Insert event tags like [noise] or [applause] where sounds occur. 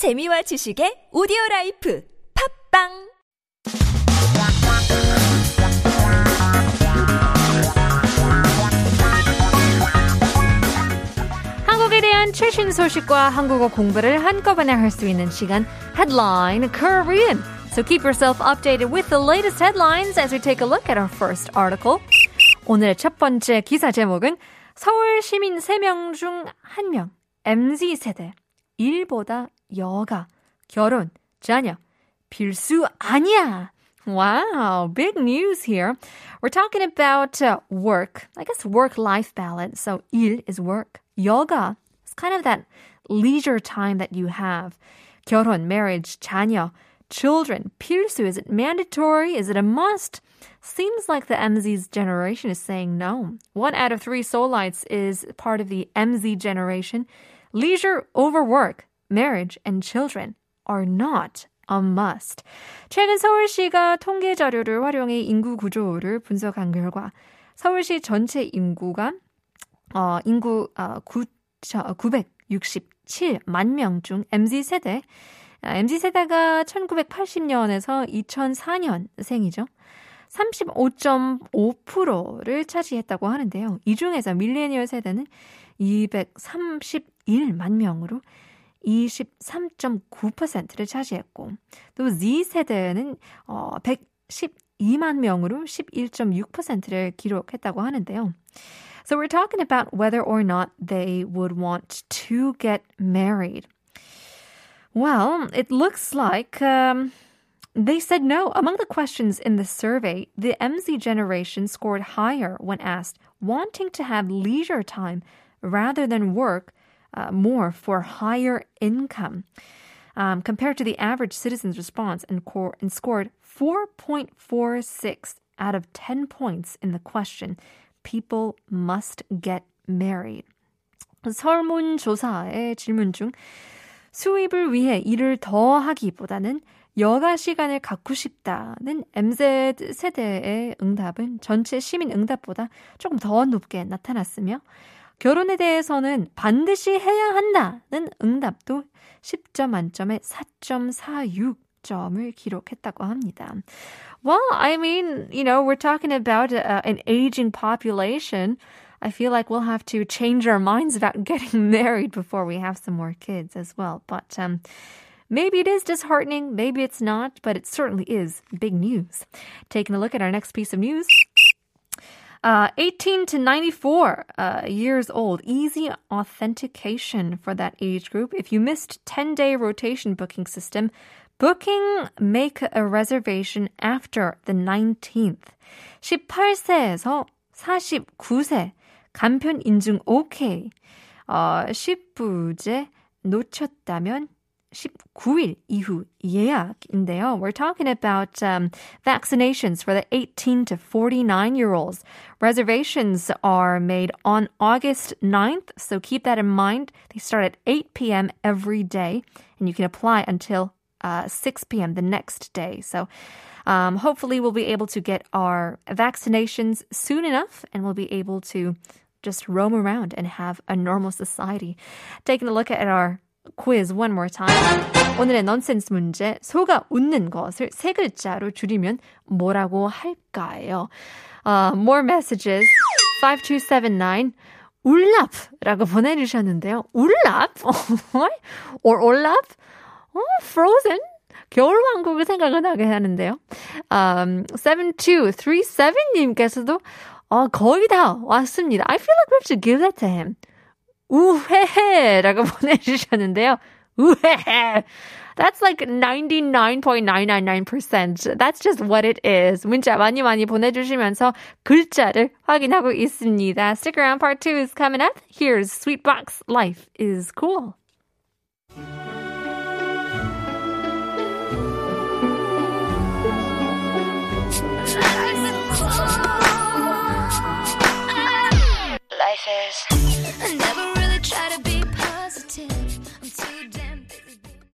재미와 지식의 오디오 라이프 팝빵 한국에 대한 최신 소식과 한국어 공부를 한꺼번에 할 수 있는 시간 Headline Korean. So keep yourself updated with the latest headlines as we take a look at our first article. 오늘의 첫 번째 기사 제목은 서울 시민 3명 중 1명 MZ 세대 일보다 여가, 결혼, 자녀, 필수 아니야. Wow, big news here. We're talking about uh, work. I guess work life balance. So, 일 is work. Yoga is kind of that leisure time that you have. 결혼, marriage, 자녀, children. 필수, is it mandatory? Is it a must? Seems like the MZ's generation is saying no. One out of three Seoulites is part of the MZ generation. Leisure over work, marriage, and children are not a must. 최근 서울시가 통계 자료를 활용해 인구 구조를 분석한 결과 서울시 전체 인구가 어, 인구 어, 9, 967만 명 중 MZ 세대 MZ 세대가 1980년에서 2004년생이죠. 35.5%를 차지했다고 하는데요. 이 중에서 밀레니얼 세대는 231 만 명으로 23.9%를 차지했고 또 Z 세대는 어 112만 명으로 11.6%를 기록했다고 하는데요. So we're talking about whether or not they would want to get married. Well, it looks like um, they said no. Among the questions in the survey, the MZ generation scored higher when asked wanting to have leisure time rather than work uh, more for higher income. Um, compared to the average citizen's response and, cor- and scored 4.46 out of 10 points in the question People must get married. 설문조사의 질문 중 수입을 위해 일을 더 하기보다는 여가 시간을 갖고 싶다는 MZ 세대의 응답은 전체 시민 응답보다 조금 더 높게 나타났으며 결혼에 대해서는 반드시 해야 한다는 응답도 10점 만점에 4.46점을 기록했다고 합니다. Well, I mean, you know, we're talking about uh, an aging population. I feel like we'll have to change our minds about getting [laughs] married before we have some more kids as well. But um, maybe it is disheartening, maybe it's not, but it certainly is big news. Taking a look at our next piece of news. Uh, 18 to 94 uh, years old, easy authentication for that age group. If you missed 10 day rotation booking system, booking make a reservation after the 19th. 18세에서 49세 간편 인증 OK. 어, 10부제 놓쳤다면 19일 이후 예약인데요. We're talking about um, vaccinations for the 18 to 49 year olds. Reservations are made on August 9th, so keep that in mind. They start at 8 p.m. every day, and you can apply until uh, 6 p.m. the next day. So um, hopefully we'll be able to get our vaccinations soon enough, and we'll be able to just roam around and have a normal society. Taking a look at our quiz one more time. 오늘의 넌센스 문제. 소가 웃는 것을 세 글자로 줄이면 뭐라고 할까요? Uh, more messages. 5279. 울랍라고 보내주셨는데요. 울랍? [laughs] or 올랍? 어, frozen? 겨울왕국을 생각을 하게 하는데요. Um, 7237님께서도 어, 거의 다 왔습니다. I feel like we have to give that to him. 우헤헤라고 [laughs] 보내주셨는데요. That's like 99.999%. That's just what it is. 문자 많이 많이 보내주시면서 글자를 확인하고 있습니다. Stick around. Part 2 is coming up. Here's Sweetbox. Life is cool. Life is